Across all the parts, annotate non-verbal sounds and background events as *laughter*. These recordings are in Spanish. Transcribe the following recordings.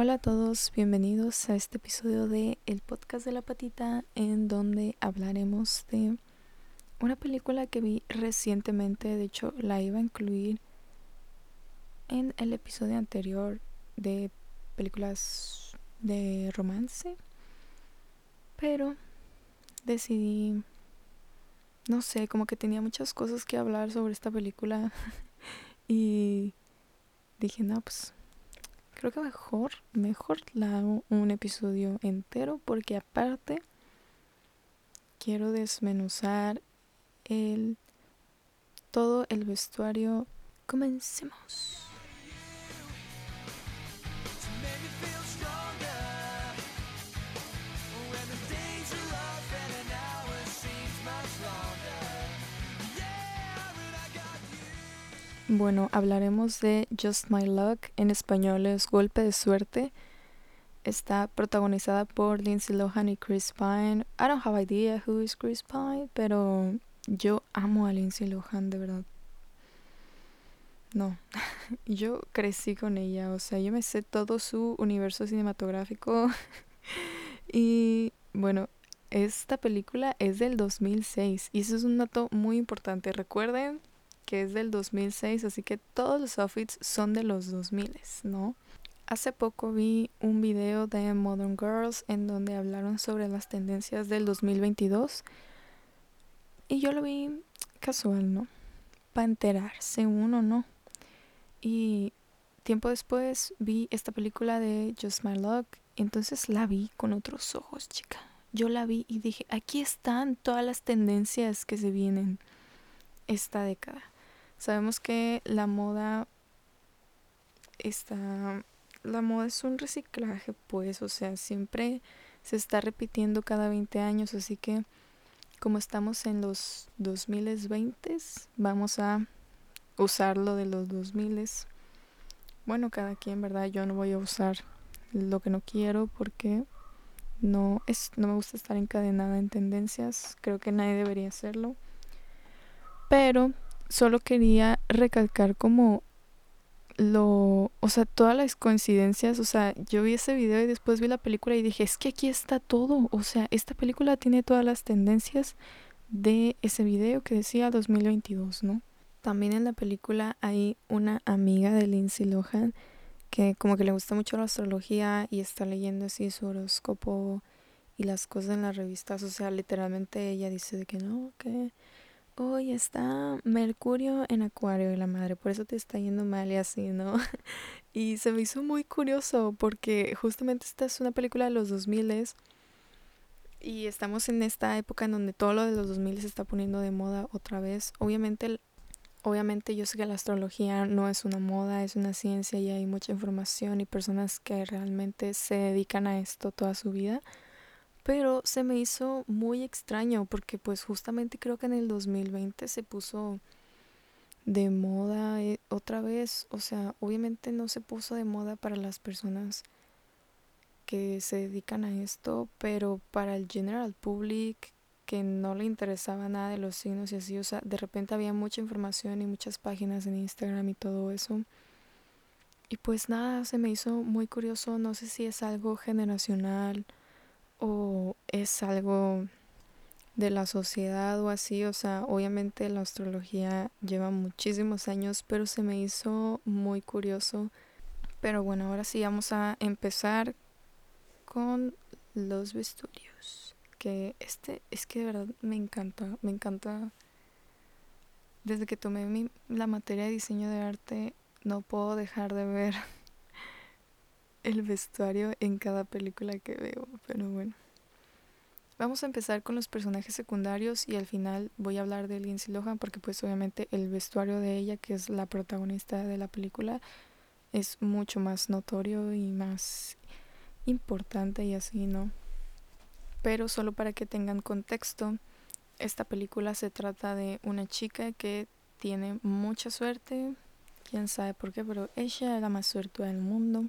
Hola a todos, bienvenidos a este episodio de El podcast de la patita en donde hablaremos de una película que vi recientemente, de hecho la iba a incluir en el episodio anterior de películas de romance, pero decidí, no sé, como que tenía muchas cosas que hablar sobre esta película *laughs* y dije, no, pues creo que mejor, mejor la hago un episodio entero porque aparte quiero desmenuzar el todo el vestuario. Comencemos. Bueno, hablaremos de Just My Luck, en español es Golpe de Suerte. Está protagonizada por Lindsay Lohan y Chris Pine. I don't have idea who is Chris Pine, pero yo amo a Lindsay Lohan, de verdad. No, *laughs* yo crecí con ella, o sea, yo me sé todo su universo cinematográfico. *laughs* y bueno, esta película es del 2006 y eso es un dato muy importante. Recuerden que es del 2006, así que todos los outfits son de los 2000, ¿no? Hace poco vi un video de Modern Girls en donde hablaron sobre las tendencias del 2022 y yo lo vi casual, ¿no? Para enterarse uno, ¿no? Y tiempo después vi esta película de Just My Luck, entonces la vi con otros ojos, chica. Yo la vi y dije, aquí están todas las tendencias que se vienen esta década. Sabemos que la moda está la moda es un reciclaje, pues, o sea, siempre se está repitiendo cada 20 años, así que como estamos en los 2020, vamos a usar lo de los 2000. Bueno, cada quien, ¿verdad? Yo no voy a usar lo que no quiero porque no es no me gusta estar encadenada en tendencias, creo que nadie debería hacerlo. Pero solo quería recalcar como lo, o sea, todas las coincidencias, o sea, yo vi ese video y después vi la película y dije, es que aquí está todo, o sea, esta película tiene todas las tendencias de ese video que decía 2022, ¿no? También en la película hay una amiga de Lindsay Lohan que como que le gusta mucho la astrología y está leyendo así su horóscopo y las cosas en las revistas, o sea, literalmente ella dice de que no, que hoy está Mercurio en Acuario y la madre, por eso te está yendo mal y así, ¿no? *laughs* y se me hizo muy curioso porque justamente esta es una película de los 2000 y estamos en esta época en donde todo lo de los 2000 se está poniendo de moda otra vez. Obviamente, obviamente yo sé que la astrología no es una moda, es una ciencia y hay mucha información y personas que realmente se dedican a esto toda su vida pero se me hizo muy extraño porque pues justamente creo que en el 2020 se puso de moda eh, otra vez. O sea, obviamente no se puso de moda para las personas que se dedican a esto, pero para el general public que no le interesaba nada de los signos y así, o sea, de repente había mucha información y muchas páginas en Instagram y todo eso. Y pues nada, se me hizo muy curioso, no sé si es algo generacional o es algo de la sociedad o así, o sea, obviamente la astrología lleva muchísimos años, pero se me hizo muy curioso. Pero bueno, ahora sí vamos a empezar con los vestuarios. Que este es que de verdad me encanta, me encanta. Desde que tomé mi, la materia de diseño de arte, no puedo dejar de ver el vestuario en cada película que veo, pero bueno. Vamos a empezar con los personajes secundarios y al final voy a hablar de Lindsay Lohan porque pues obviamente el vestuario de ella, que es la protagonista de la película, es mucho más notorio y más importante y así, ¿no? Pero solo para que tengan contexto, esta película se trata de una chica que tiene mucha suerte, quién sabe por qué, pero ella es la más suerte del mundo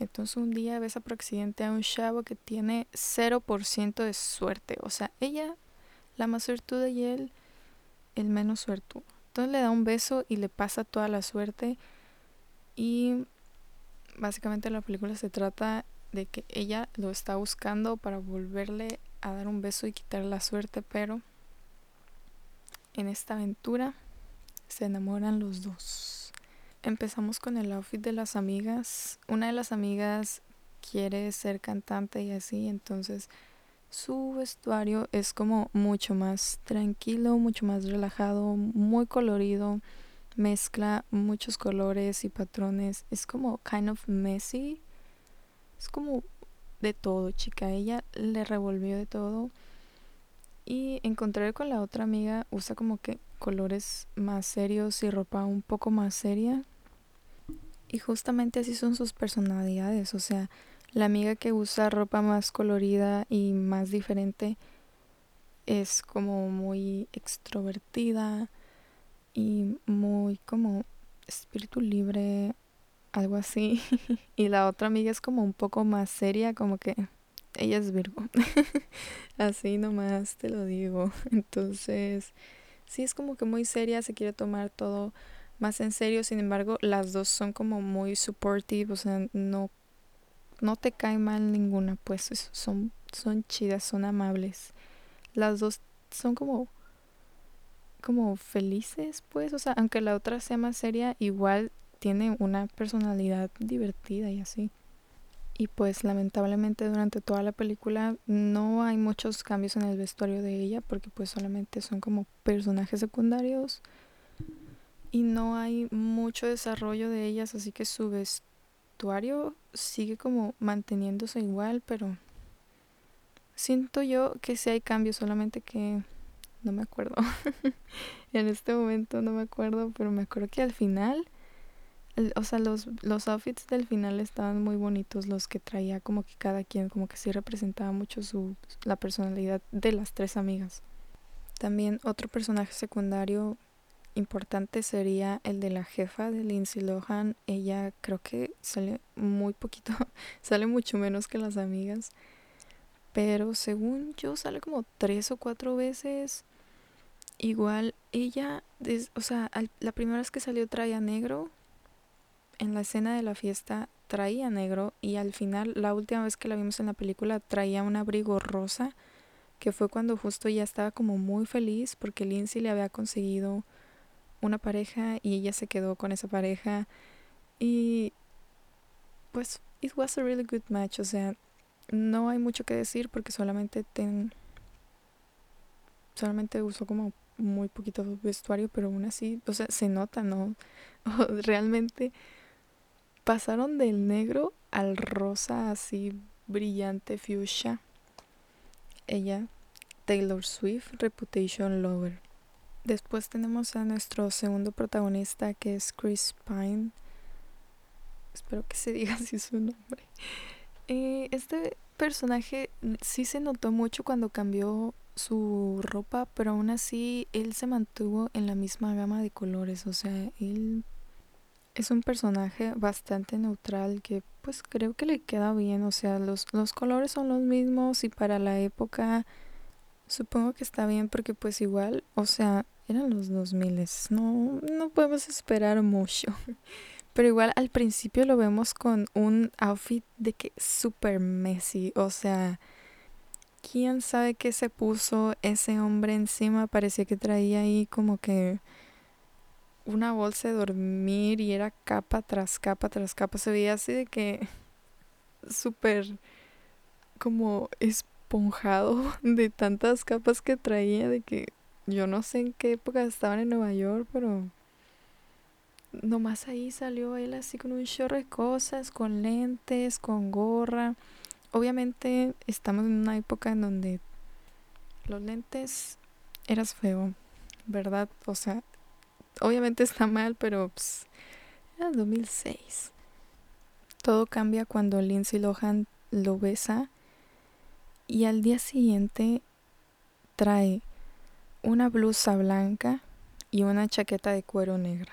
entonces un día ves por accidente a un chavo que tiene 0% de suerte. O sea, ella la más suertuda y él el menos suertudo. Entonces le da un beso y le pasa toda la suerte. Y básicamente la película se trata de que ella lo está buscando para volverle a dar un beso y quitarle la suerte, pero en esta aventura se enamoran los dos. Empezamos con el outfit de las amigas. Una de las amigas quiere ser cantante y así, entonces su vestuario es como mucho más tranquilo, mucho más relajado, muy colorido, mezcla muchos colores y patrones, es como kind of messy, es como de todo, chica, ella le revolvió de todo y encontré con la otra amiga usa como que colores más serios y ropa un poco más seria. Y justamente así son sus personalidades, o sea, la amiga que usa ropa más colorida y más diferente es como muy extrovertida y muy como espíritu libre, algo así. *laughs* y la otra amiga es como un poco más seria, como que ella es Virgo. *laughs* así nomás te lo digo. *laughs* Entonces, sí es como que muy seria, se quiere tomar todo más en serio, sin embargo, las dos son como muy supportive, o sea, no no te cae mal ninguna, pues son, son chidas, son amables. Las dos son como como felices, pues, o sea, aunque la otra sea más seria, igual tiene una personalidad divertida y así. Y pues lamentablemente durante toda la película no hay muchos cambios en el vestuario de ella porque pues solamente son como personajes secundarios y no hay mucho desarrollo de ellas, así que su vestuario sigue como manteniéndose igual, pero siento yo que sí hay cambios, solamente que no me acuerdo. *laughs* en este momento no me acuerdo, pero me acuerdo que al final, o sea, los, los outfits del final estaban muy bonitos, los que traía como que cada quien, como que sí representaba mucho su, la personalidad de las tres amigas. También otro personaje secundario importante sería el de la jefa de Lindsay Lohan. Ella creo que sale muy poquito, *laughs* sale mucho menos que las amigas. Pero según yo sale como tres o cuatro veces. Igual ella, o sea, la primera vez que salió traía negro. En la escena de la fiesta traía negro. Y al final, la última vez que la vimos en la película, traía un abrigo rosa. Que fue cuando justo ya estaba como muy feliz porque Lindsay le había conseguido una pareja y ella se quedó con esa pareja y pues it was a really good match, o sea, no hay mucho que decir porque solamente ten solamente usó como muy poquito vestuario, pero aún así, o sea, se nota, ¿no? *laughs* Realmente pasaron del negro al rosa así brillante fuchsia. Ella, Taylor Swift, Reputation Lover. Después tenemos a nuestro segundo protagonista que es Chris Pine. Espero que se diga *laughs* así su nombre. Eh, este personaje sí se notó mucho cuando cambió su ropa, pero aún así él se mantuvo en la misma gama de colores. O sea, él es un personaje bastante neutral que pues creo que le queda bien. O sea, los, los colores son los mismos y para la época Supongo que está bien porque pues igual, o sea, eran los 2000, no, no podemos esperar mucho. *laughs* Pero igual al principio lo vemos con un outfit de que super messy, o sea, quién sabe qué se puso ese hombre encima, parecía que traía ahí como que una bolsa de dormir y era capa tras capa tras capa, se veía así de que *laughs* súper como es esponjado *laughs* de tantas capas que traía, de que yo no sé en qué época estaban en Nueva York, pero nomás ahí salió él así con un chorro de cosas, con lentes, con gorra. Obviamente estamos en una época en donde los lentes eras feo, ¿verdad? O sea, obviamente está mal, pero pues, era 2006. Todo cambia cuando Lindsay Lohan lo besa y al día siguiente trae una blusa blanca y una chaqueta de cuero negra.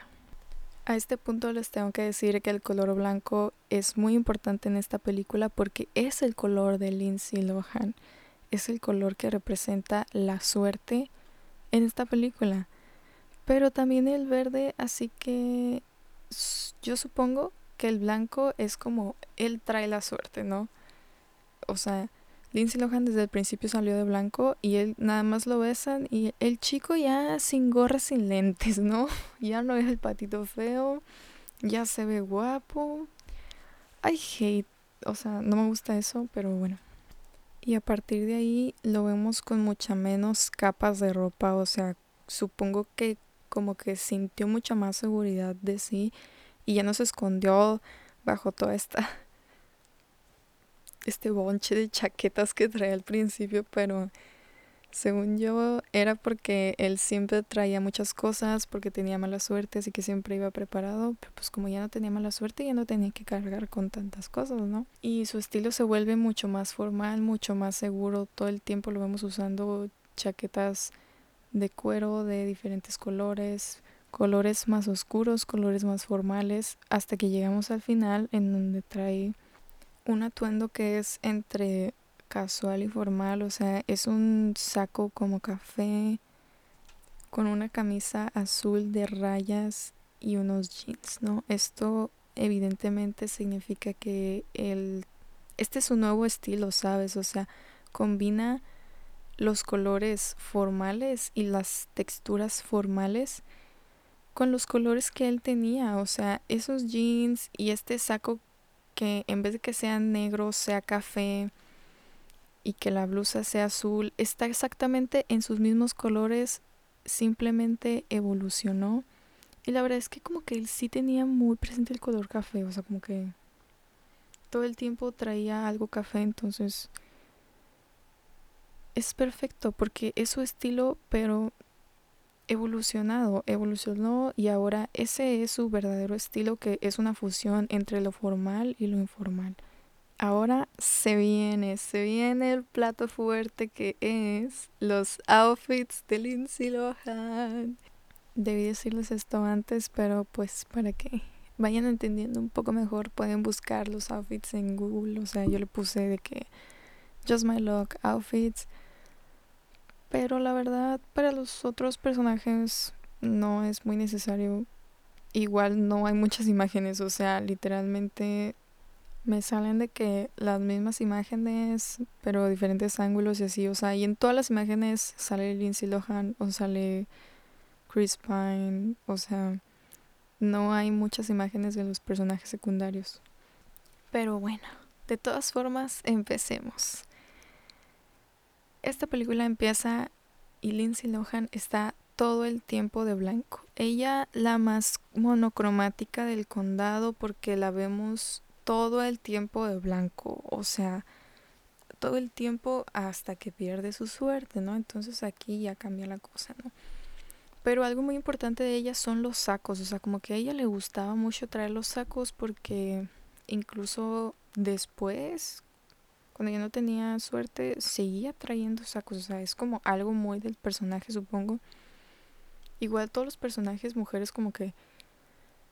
A este punto les tengo que decir que el color blanco es muy importante en esta película porque es el color de Lindsay Lohan. Es el color que representa la suerte en esta película. Pero también el verde, así que yo supongo que el blanco es como él trae la suerte, ¿no? O sea, Lindsay Lohan desde el principio salió de blanco y él nada más lo besan y el chico ya sin gorra, sin lentes, ¿no? *laughs* Ya no es el patito feo, ya se ve guapo. I hate, o sea, no me gusta eso, pero bueno. Y a partir de ahí lo vemos con mucha menos capas de ropa, o sea, supongo que como que sintió mucha más seguridad de sí y ya no se escondió bajo toda esta este bonche de chaquetas que traía al principio, pero según yo era porque él siempre traía muchas cosas, porque tenía mala suerte, así que siempre iba preparado, pero pues como ya no tenía mala suerte, ya no tenía que cargar con tantas cosas, ¿no? Y su estilo se vuelve mucho más formal, mucho más seguro, todo el tiempo lo vemos usando chaquetas de cuero de diferentes colores, colores más oscuros, colores más formales, hasta que llegamos al final en donde trae un atuendo que es entre casual y formal, o sea, es un saco como café con una camisa azul de rayas y unos jeans, ¿no? Esto evidentemente significa que el este es un nuevo estilo, ¿sabes? O sea, combina los colores formales y las texturas formales con los colores que él tenía, o sea, esos jeans y este saco que en vez de que sea negro, sea café y que la blusa sea azul, está exactamente en sus mismos colores, simplemente evolucionó. Y la verdad es que como que él sí tenía muy presente el color café, o sea, como que todo el tiempo traía algo café, entonces es perfecto porque es su estilo, pero evolucionado, evolucionó y ahora ese es su verdadero estilo que es una fusión entre lo formal y lo informal. Ahora se viene, se viene el plato fuerte que es los outfits de Lindsay Lohan. Debí decirles esto antes, pero pues para que vayan entendiendo un poco mejor pueden buscar los outfits en Google. O sea, yo le puse de que Just My Look outfits pero la verdad, para los otros personajes no es muy necesario. Igual no hay muchas imágenes, o sea, literalmente me salen de que las mismas imágenes, pero diferentes ángulos y así, o sea, y en todas las imágenes sale Lindsay Lohan o sale Chris Pine, o sea, no hay muchas imágenes de los personajes secundarios. Pero bueno, de todas formas, empecemos esta película empieza y Lindsay Lohan está todo el tiempo de blanco. Ella la más monocromática del condado porque la vemos todo el tiempo de blanco, o sea, todo el tiempo hasta que pierde su suerte, ¿no? Entonces aquí ya cambia la cosa, ¿no? Pero algo muy importante de ella son los sacos, o sea, como que a ella le gustaba mucho traer los sacos porque incluso después, cuando yo no tenía suerte, seguía trayendo sacos. O sea, es como algo muy del personaje, supongo. Igual todos los personajes mujeres como que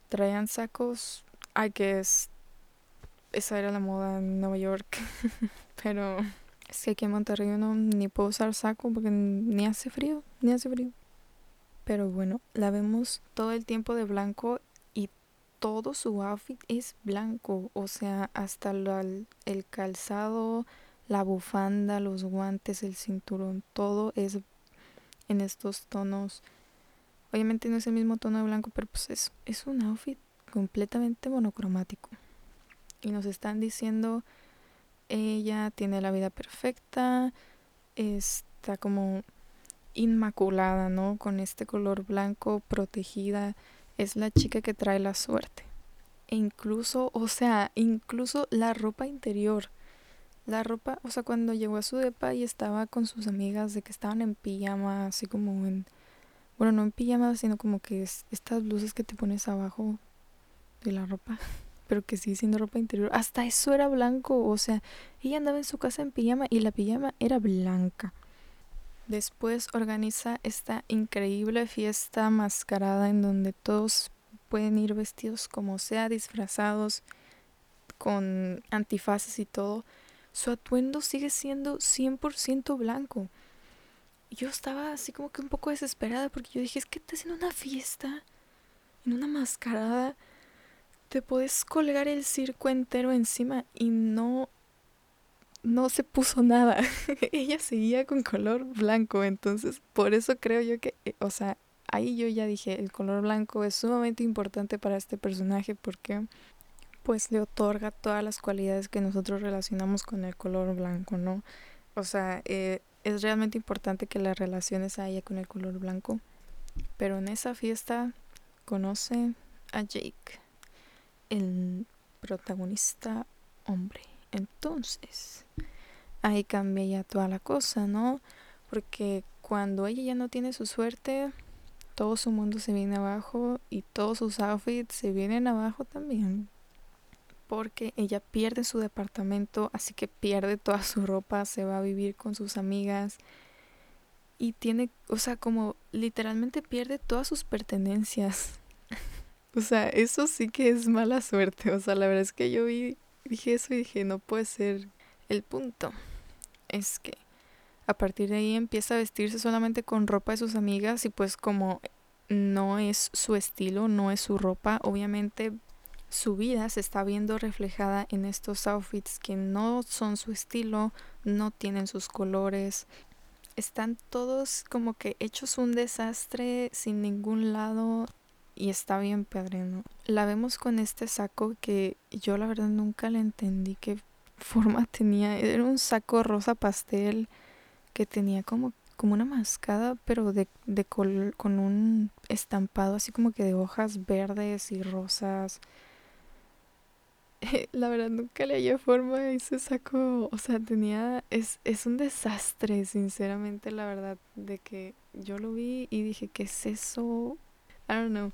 traían sacos. Ay, que es... Esa era la moda en Nueva York. *laughs* Pero es que aquí en Monterrey no ni puedo usar saco porque ni hace frío, ni hace frío. Pero bueno, la vemos todo el tiempo de blanco todo su outfit es blanco, o sea, hasta el calzado, la bufanda, los guantes, el cinturón, todo es en estos tonos. Obviamente no es el mismo tono de blanco, pero pues es, es un outfit completamente monocromático. Y nos están diciendo, ella tiene la vida perfecta, está como inmaculada, ¿no? Con este color blanco, protegida es la chica que trae la suerte. E incluso, o sea, incluso la ropa interior. La ropa, o sea, cuando llegó a su depa y estaba con sus amigas de que estaban en pijama, así como en... Bueno, no en pijama, sino como que es estas blusas que te pones abajo de la ropa, *laughs* pero que sigue siendo ropa interior. Hasta eso era blanco, o sea, ella andaba en su casa en pijama y la pijama era blanca. Después organiza esta increíble fiesta mascarada en donde todos pueden ir vestidos como sea, disfrazados, con antifaces y todo. Su atuendo sigue siendo 100% blanco. Yo estaba así como que un poco desesperada porque yo dije, es que está haciendo una fiesta, en una mascarada, te puedes colgar el circo entero encima y no no se puso nada. *laughs* Ella seguía con color blanco, entonces por eso creo yo que, eh, o sea, ahí yo ya dije, el color blanco es sumamente importante para este personaje porque pues le otorga todas las cualidades que nosotros relacionamos con el color blanco, ¿no? O sea, eh, es realmente importante que las relaciones a ella con el color blanco. Pero en esa fiesta conoce a Jake, el protagonista hombre. Entonces, ahí cambia ya toda la cosa, ¿no? Porque cuando ella ya no tiene su suerte, todo su mundo se viene abajo y todos sus outfits se vienen abajo también. Porque ella pierde su departamento, así que pierde toda su ropa, se va a vivir con sus amigas y tiene, o sea, como literalmente pierde todas sus pertenencias. *laughs* o sea, eso sí que es mala suerte. O sea, la verdad es que yo vi, dije eso y dije, no puede ser. El punto es que a partir de ahí empieza a vestirse solamente con ropa de sus amigas y pues como no es su estilo, no es su ropa, obviamente su vida se está viendo reflejada en estos outfits que no son su estilo, no tienen sus colores, están todos como que hechos un desastre sin ningún lado y está bien padre, La vemos con este saco que yo la verdad nunca le entendí qué forma *laughs* tenía. Era un saco rosa pastel que tenía como, como una mascada, pero de, de con un estampado así como que de hojas verdes y rosas. *laughs* la verdad nunca le hallé forma a ese saco, o sea, tenía, es, es un desastre, sinceramente, la verdad, de que yo lo vi y dije, ¿qué es eso? I don't know,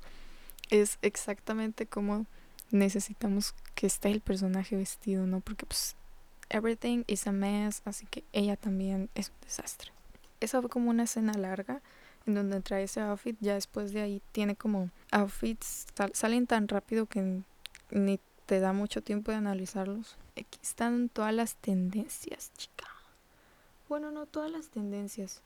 es exactamente como necesitamos que esté el personaje vestido, ¿no? Porque pues everything is a mess, así que ella también es un desastre. Esa fue como una escena larga en donde trae ese outfit, ya después de ahí tiene como outfits, salen tan rápido que ni te da mucho tiempo de analizarlos. Aquí están todas las tendencias, chica. Bueno, no todas las tendencias,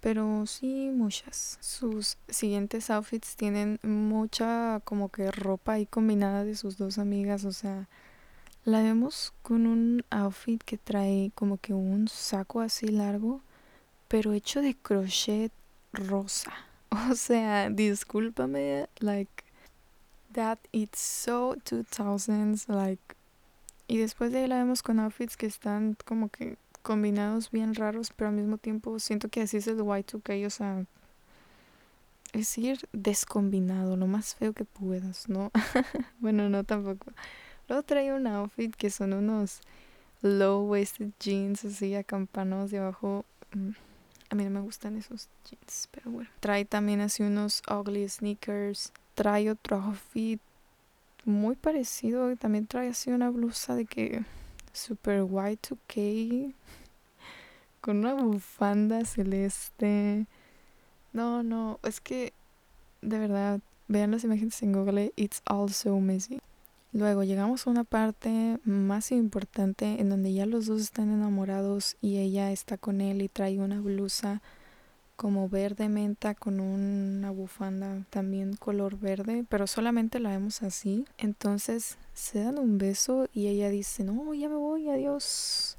pero sí muchas. Sus siguientes outfits tienen mucha como que ropa ahí combinada de sus dos amigas, o sea, la vemos con un outfit que trae como que un saco así largo, pero hecho de crochet rosa. *laughs* O sea, discúlpame, like that it's so 2000s, like. Y después de ahí la vemos con outfits que están como que combinados bien raros, pero al mismo tiempo siento que así es el Y2K, o sea. Es ir descombinado, lo más feo que puedas, ¿no? *laughs* bueno, no tampoco. Luego trae un outfit que son unos low-waisted jeans así acampanos de abajo. Mm, a mí no me gustan esos jeans, pero bueno. Trae también así unos ugly sneakers trae otro outfit muy parecido. También trae así una blusa de que super Y2K con una bufanda celeste. No, no, es que de verdad, vean las imágenes en Google, it's all so messy. Luego llegamos a una parte más importante en donde ya los dos están enamorados y ella está con él y trae una blusa como verde menta con una bufanda también color verde, pero solamente la vemos así. Entonces se dan un beso y ella dice, no, ya me voy, adiós,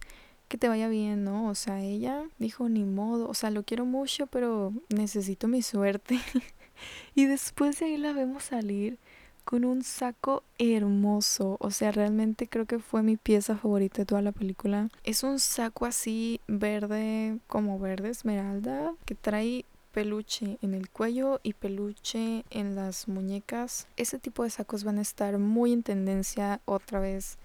que te vaya bien, ¿no? O sea, ella dijo, ni modo, o sea, lo quiero mucho, pero necesito mi suerte. *laughs* y después de ahí la vemos salir con un saco hermoso. O sea, realmente creo que fue mi pieza favorita de toda la película. Es un saco así verde, como verde esmeralda, que trae peluche en el cuello y peluche en las muñecas. Ese tipo de sacos van a estar muy en tendencia otra vez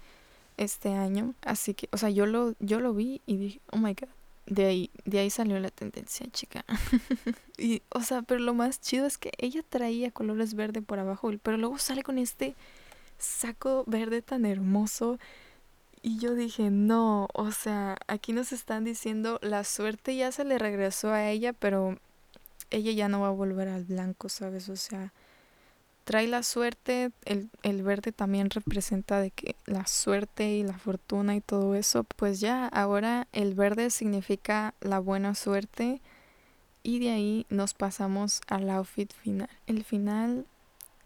este año. Así que, o sea, yo lo, yo lo vi y dije, oh my god, de ahí, de ahí salió la tendencia, chica. *laughs* y, o sea, pero lo más chido es que ella traía colores verde por abajo, pero luego sale con este saco verde tan hermoso. Y yo dije, no, o sea, aquí nos están diciendo, la suerte ya se le regresó a ella, pero ella ya no va a volver al blanco, ¿sabes? O sea, trae la suerte, el, el, verde también representa de que la suerte y la fortuna y todo eso, pues ya ahora el verde significa la buena suerte y de ahí nos pasamos al outfit final. El final,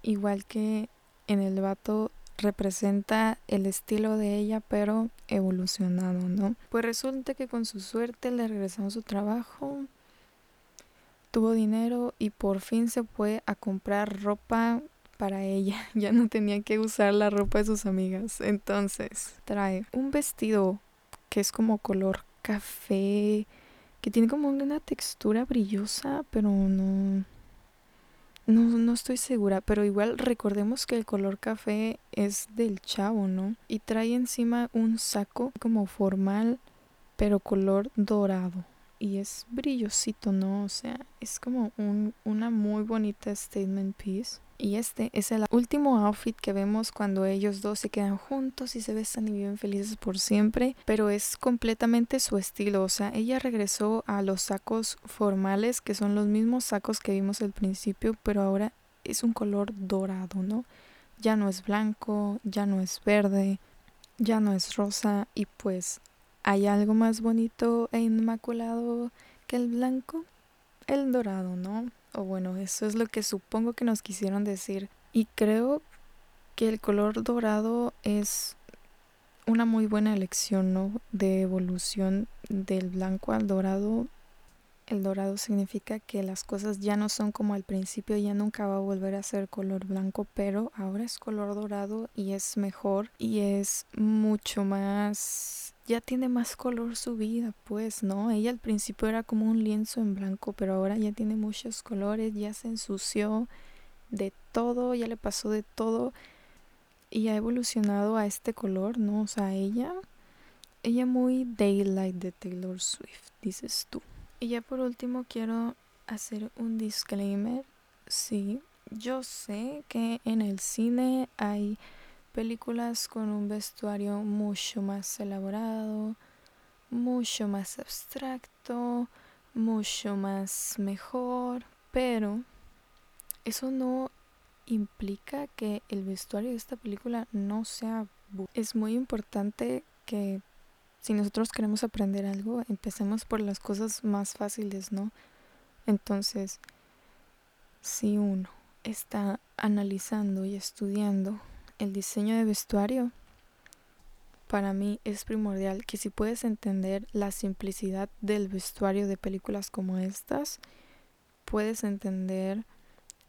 igual que en el vato representa el estilo de ella, pero evolucionado, ¿no? Pues resulta que con su suerte le regresaron su trabajo, tuvo dinero y por fin se fue a comprar ropa para ella. *laughs* Ya no tenía que usar la ropa de sus amigas. Entonces trae un vestido que es como color café, que tiene como una textura brillosa, pero no no, no estoy segura, pero igual recordemos que el color café es del chavo, ¿no? Y trae encima un saco como formal, pero color dorado. Y es brillosito, ¿no? O sea, es como un, una muy bonita statement piece. Y este es el último outfit que vemos cuando ellos dos se quedan juntos y se besan y viven felices por siempre, pero es completamente su estilo, o sea, ella regresó a los sacos formales, que son los mismos sacos que vimos al principio, pero ahora es un color dorado, ¿no? Ya no es blanco, ya no es verde, ya no es rosa y pues hay algo más bonito e inmaculado que el blanco, el dorado, ¿no? O bueno, eso es lo que supongo que nos quisieron decir. Y creo que el color dorado es una muy buena elección, ¿no? De evolución del blanco al dorado. El dorado significa que las cosas ya no son como al principio, ya nunca va a volver a ser color blanco, pero ahora es color dorado y es mejor y es mucho más ya tiene más color su vida, pues, ¿no? Ella al principio era como un lienzo en blanco, pero ahora ya tiene muchos colores, ya se ensució de todo, ya le pasó de todo y ha evolucionado a este color, ¿no? O sea, ella, ella muy daylight de Taylor Swift, dices tú. Y ya por último quiero hacer un disclaimer. Sí, yo sé que en el cine hay películas con un vestuario mucho más elaborado, mucho más abstracto, mucho más mejor, pero eso no implica que el vestuario de esta película no sea es muy importante que si nosotros queremos aprender algo, empecemos por las cosas más fáciles, ¿no? Entonces, si uno está analizando y estudiando el diseño de vestuario para mí es primordial que si puedes entender la simplicidad del vestuario de películas como estas, puedes entender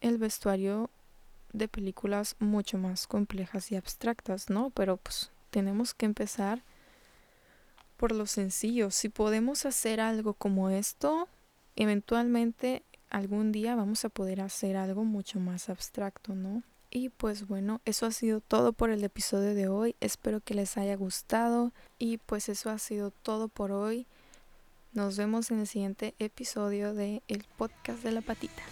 el vestuario de películas mucho más complejas y abstractas, ¿no? Pero pues tenemos que empezar por lo sencillo. Si podemos hacer algo como esto, eventualmente algún día vamos a poder hacer algo mucho más abstracto, ¿no? Y pues bueno, eso ha sido todo por el episodio de hoy. Espero que les haya gustado. Y pues eso ha sido todo por hoy. Nos vemos en el siguiente episodio de El Podcast de la Patita.